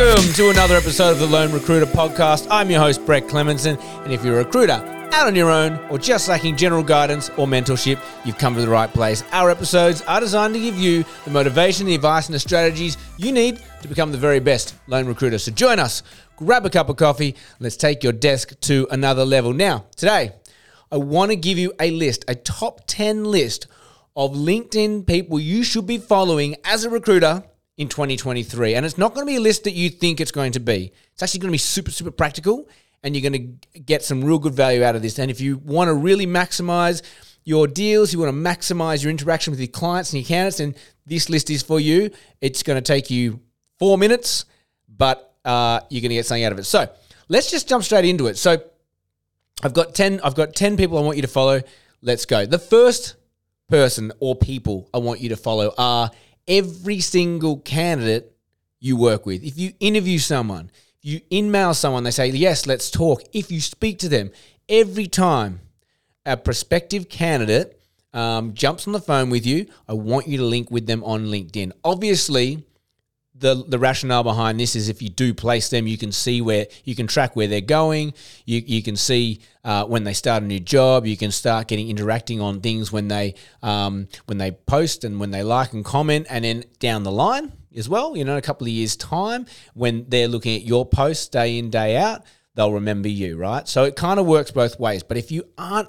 Welcome to another episode of the Lone Recruiter Podcast. I'm your host, Brett Clemenson, and if you're a recruiter out on your own or just lacking general guidance or mentorship, you've come to the right place. Our episodes are designed to give you the motivation, the advice, and the strategies you need to become the very best lone recruiter. So join us, grab a cup of coffee, let's take your desk to another level. Now, today, I want to give you a list, a top 10 list of LinkedIn people you should be following as a recruiter in 2023. And it's not going to be a list that you think it's going to be. It's actually going to be super, super practical, and you're going to get some real good value out of this. And if you want to really maximize your deals, you want to maximize your interaction with your clients and your candidates, and this list is for you. It's going to take you four minutes, but uh, you're going to get something out of it. So let's just jump straight into it. So I've got 10, I've got 10 people I want you to follow. Let's go. The first person or people I want you to follow are every single candidate you work with. If you interview someone, you email someone, they say, Yes, let's talk. If you speak to them, every time a prospective candidate um, jumps on the phone with you, I want you to link with them on LinkedIn. Obviously, the the rationale behind this is if you do place them, you can see where you can track where they're going. You you can see uh, when they start a new job. You can start getting interacting on things when they um, when they post and when they like and comment, and then down the line as well. You know, a couple of years time when they're looking at your posts day in day out, they'll remember you, right? So it kind of works both ways. But if you aren't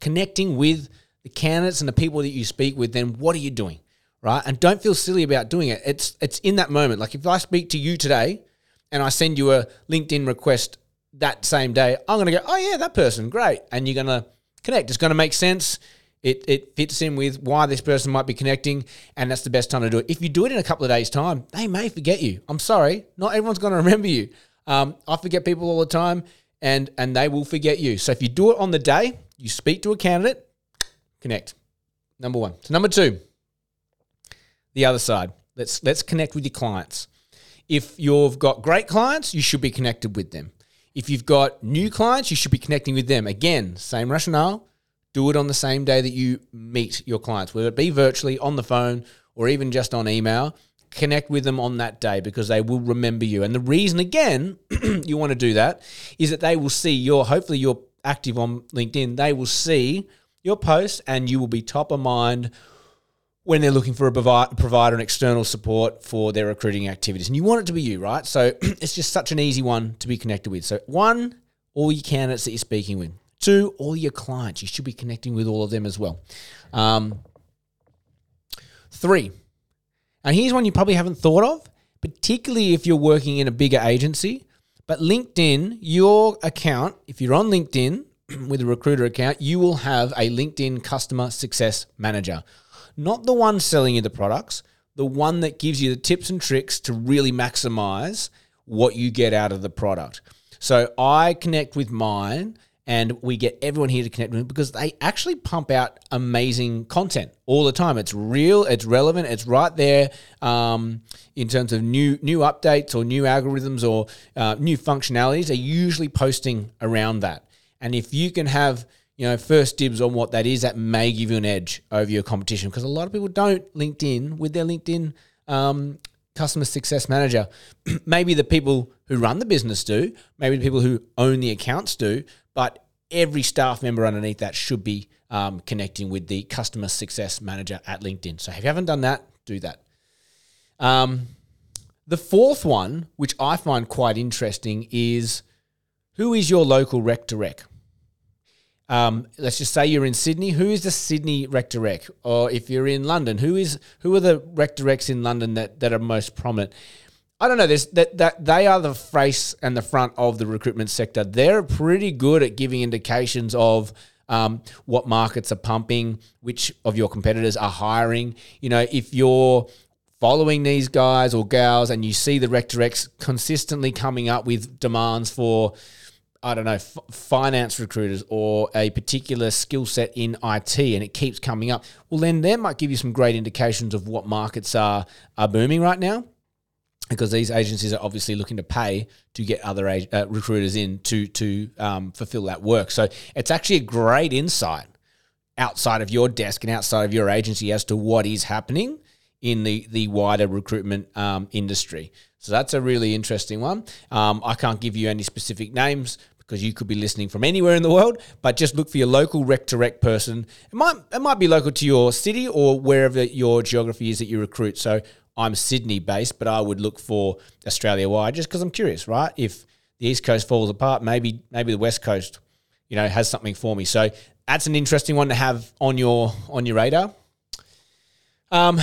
connecting with the candidates and the people that you speak with, then what are you doing? Right? And don't feel silly about doing it. It's it's in that moment. Like if I speak to you today and I send you a LinkedIn request that same day, I'm to go, "Oh yeah, that person, great." And you're to connect. It's to make sense. It, it fits in with why this person might be connecting, and that's the best time to do it. If you do it in a couple of days' time, they may forget you. I'm sorry, not everyone's to remember you. Um, I forget people all the time, and and they will forget you. So if you do it on the day, you speak to a candidate, connect. Number one. So number two, the other side. Let's let's connect with your clients. If you've got great clients, you should be connected with them. If you've got new clients, you should be connecting with them. Again, same rationale. Do it on the same day that you meet your clients, whether it be virtually, on the phone, or even just on email. Connect with them on that day because they will remember you. And the reason, again, you want to do that is that they will see your, hopefully, you're active on LinkedIn, they will see your post and you will be top of mind when they're looking for a provider and external support for their recruiting activities. And you want it to be you, right? So it's just such an easy one to be connected with. So, one, all your candidates that you're speaking with. Two, all your clients. You should be connecting with all of them as well. Um, three, and here's one you probably haven't thought of, particularly if you're working in a bigger agency. But LinkedIn, your account, if you're on LinkedIn with a recruiter account, you will have a LinkedIn customer success manager not the one selling you the products, the one that gives you the tips and tricks to really maximize what you get out of the product. So I connect with mine and we get everyone here to connect with me because they actually pump out amazing content all the time. It's real, it's relevant, it's right there um, in terms of new new updates or new algorithms or uh, new functionalities. They're usually posting around that. And if you can have you know, first dibs on what that is, that may give you an edge over your competition because a lot of people don't LinkedIn with their LinkedIn um, customer success manager. maybe the people who run the business do, maybe the people who own the accounts do, but every staff member underneath that should be um, connecting with the customer success manager at LinkedIn. So if you haven't done that, do that. Um, the fourth one, which I find quite interesting, is who is your local rec to rec? Um, let's just say you're in Sydney. Who is the Sydney rec? Or if you're in London, who is who are the rec recs in London that, that are most prominent? I don't know. There's that that they are the face and the front of the recruitment sector. They're pretty good at giving indications of um, what markets are pumping, which of your competitors are hiring. You know, if you're following these guys or gals and you see the rec recs consistently coming up with demands for I don't know, f- finance recruiters or a particular skill set in IT and it keeps coming up, well, then that might give you some great indications of what markets are, are booming right now because these agencies are obviously looking to pay to get other uh, recruiters in to, to um, fulfill that work. So it's actually a great insight outside of your desk and outside of your agency as to what is happening in the, the wider recruitment um, industry. So that's a really interesting one. Um, I can't give you any specific names because you could be listening from anywhere in the world, but just look for your local rec to rec person. It might it might be local to your city or wherever your geography is that you recruit. So I'm Sydney based, but I would look for Australia wide just because I'm curious, right? If the East Coast falls apart, maybe maybe the West Coast, you know, has something for me. So that's an interesting one to have on your on your radar. Um,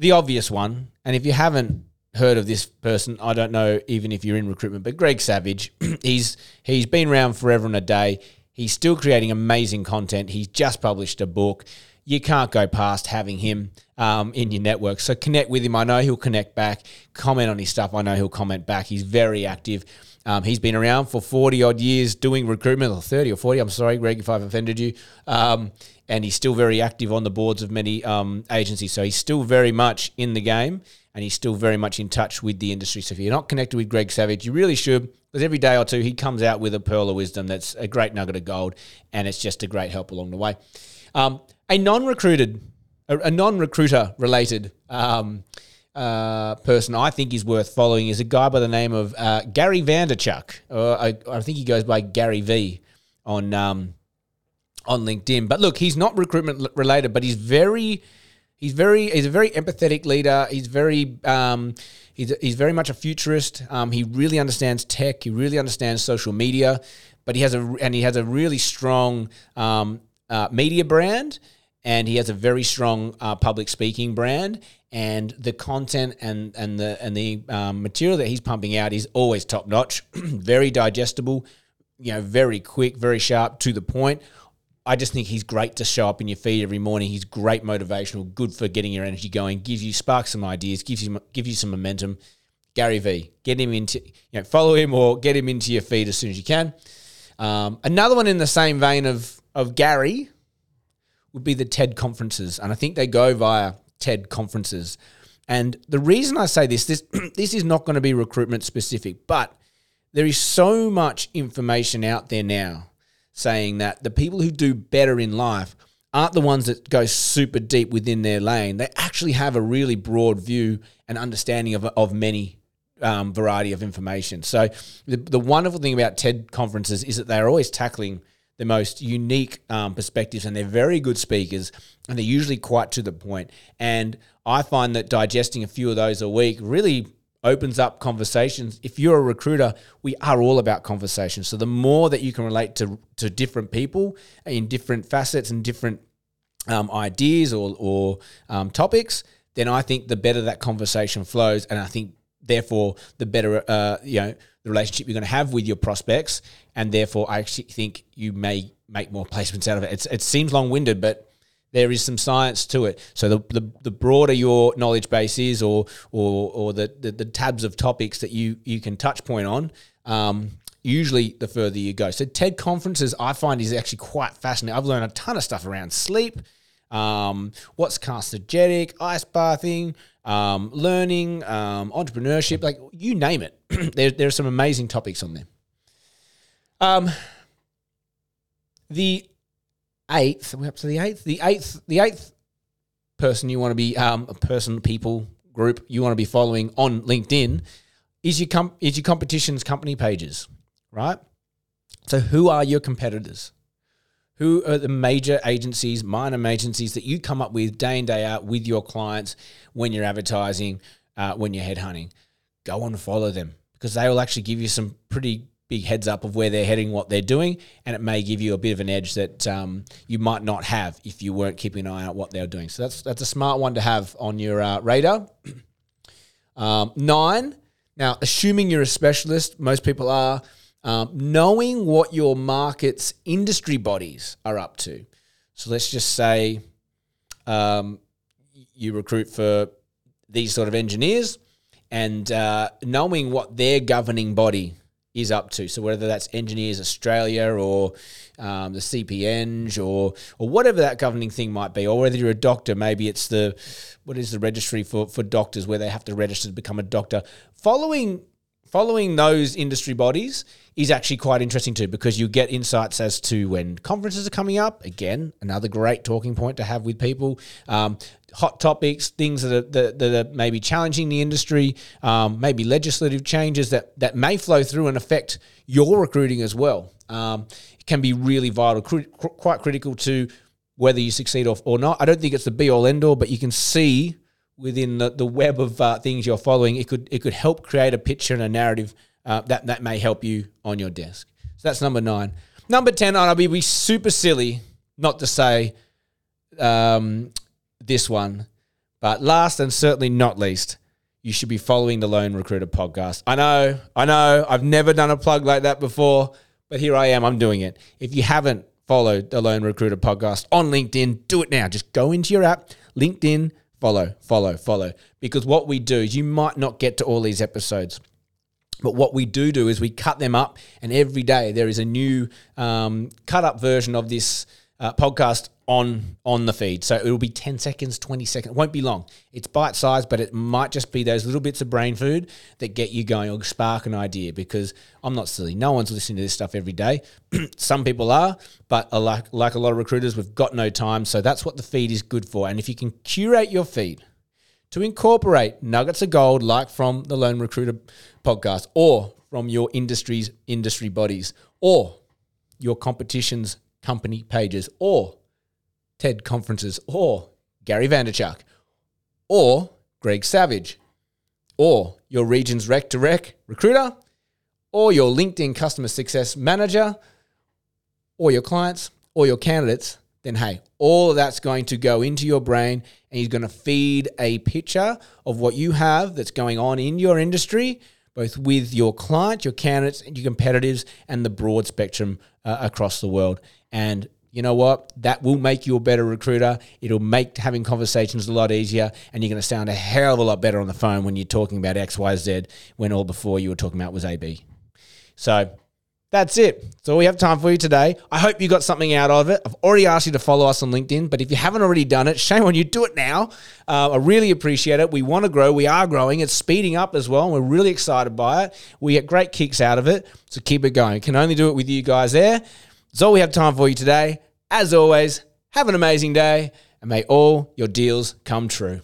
the obvious one, and if you haven't heard of this person, I don't know even if you're in recruitment, but Greg Savage, he's he's been around forever and a day. He's still creating amazing content. He's just published a book. You can't go past having him um, in your network. So connect with him. I know he'll connect back. Comment on his stuff. I know he'll comment back. He's very active. Um, he's been around for 40 odd years doing recruitment, or 30 or 40. I'm sorry, Greg, if I've offended you. Um, and he's still very active on the boards of many um, agencies. So he's still very much in the game and he's still very much in touch with the industry. So if you're not connected with Greg Savage, you really should because every day or two he comes out with a pearl of wisdom that's a great nugget of gold and it's just a great help along the way. Um, a non recruited, a, a non recruiter related um, uh, person I think is worth following is a guy by the name of uh, Gary Vaynerchuk. Or I, I, think he goes by Gary V on um, on LinkedIn. But look, he's not recruitment related, but he's very he's very he's a very empathetic leader. He's very um, he's he's very much a futurist. Um, he really understands tech. He really understands social media, but he has a and he has a really strong um, uh, media brand, and he has a very strong uh, public speaking brand. And the content and and the and the um, material that he's pumping out is always top notch, very digestible, you know, very quick, very sharp, to the point I just think he's great to show up in your feed every morning. He's great motivational, good for getting your energy going, gives you sparks some ideas, gives you gives you some momentum. Gary V, get him into you know follow him or get him into your feed as soon as you can. Um, another one in the same vein of of Gary would be the TED conferences, and I think they go via TED conferences. And the reason I say this, this this is not going to be recruitment specific, but there is so much information out there now saying that the people who do better in life aren't the ones that go super deep within their lane. They actually have a really broad view and understanding of, of many um, variety of information. So the, the wonderful thing about TED conferences is that they're always tackling the most unique um, perspectives and they're very good speakers and they're usually quite to the point. And I find that digesting a few of those a week really opens up conversations. If you're a recruiter, we are all about conversation. So the more that you can relate to to different people in different facets and different um, ideas or or um, topics, then I think the better that conversation flows, and I think therefore the better uh, you know the relationship you're going to have with your prospects, and therefore I actually think you may make more placements out of it. It's, it seems long winded, but there is some science to it. So the, the, the, broader your knowledge base is, or or, or the, the, the tabs of topics that you you can touch point on, um, usually the further you go. So TED conferences I find is actually quite fascinating. I've learned a ton of stuff around sleep, um, what's carcinogenic, ice bathing, um, learning, um, entrepreneurship, like you name it. there, there are some amazing topics on there. Um, the eighth. We're up to the eighth. The eighth. The eighth person you want to be um, a person, people, group you want to be following on LinkedIn is your com- is your competition's company pages, right? So who are your competitors? Who are the major agencies, minor agencies that you come up with day in day out with your clients when you're advertising, uh, when you're headhunting? Go and follow them because they will actually give you some pretty big heads up of where they're heading, what they're doing, and it may give you a bit of an edge that um, you might not have if you weren't keeping an eye out what they're doing. So that's that's a smart one to have on your uh, radar. Um, nine. Now, assuming you're a specialist, most people are. Um, knowing what your market's industry bodies are up to. So let's just say um, you recruit for these sort of engineers and uh, knowing what their governing body is up to. So whether that's Engineers Australia or um, the CPEng or or whatever that governing thing might be, or whether you're a doctor, maybe it's the what is the registry for for doctors where they have to register to become a doctor. Following following those industry bodies is actually quite interesting too because you get insights as to when conferences are coming up. Again, another great talking point to have with people. Um, hot topics, things that are, that, that are maybe challenging the industry, um, maybe legislative changes that, that may flow through and affect your recruiting as well. Um, it can be really vital, cr- quite critical to whether you succeed or, or not. I don't think it's the be all end all, but you can see within the, the web of uh, things you're following, it could it could help create a picture and a narrative uh, that that may help you on your desk. So that's number nine. Number ten, I'll be, be super silly not to say um, this one, but last and certainly not least, you should be following the Lone Recruiter podcast. I know, I know, I've never done a plug like that before, but here I am. I'm doing it. If you haven't followed the Lone Recruiter podcast on LinkedIn, do it now. Just go into your app, LinkedIn follow, follow, follow. Because what we do is you might not get to all these episodes. But what we do do is we cut them up, and every day there is a new um, cut up version of this uh, podcast on on the feed. So it'll be 10 seconds, 20 seconds. It won't be long. It's bite sized, but it might just be those little bits of brain food that get you going or spark an idea because I'm not silly. No one's listening to this stuff every day. Some people are, but like, like a lot of recruiters, we've got no time. So that's what the feed is good for. And if you can curate your feed to incorporate nuggets of gold like from the Lone Recruiter podcast or from your industry's industry bodies or your competition's company pages or TED conferences or Gary Vaynerchuk or Greg Savage or your region's rec to rec recruiter or your LinkedIn customer success manager or your clients or your candidates, then hey, all of that's going to go into your brain and he's going to feed a picture of what you have that's going on in your industry, both with your client, your candidates, and your competitors, and the broad spectrum uh, across the world. And you know what? That will make you a better recruiter. It'll make having conversations a lot easier, and you're going to sound a hell of a lot better on the phone when you're talking about X, Y, Z, when all before you were talking about was AB. So that's it. That's all we have time for you today. I hope you got something out of it. I've already asked you to follow us on LinkedIn, but if you haven't already done it, shame on you. Do it now. Uh, I really appreciate it. We want to grow. We are growing. It's speeding up as well. And we're really excited by it. We get great kicks out of it. So keep it going. Can only do it with you guys there. That's all we have time for you today. As always, have an amazing day and may all your deals come true.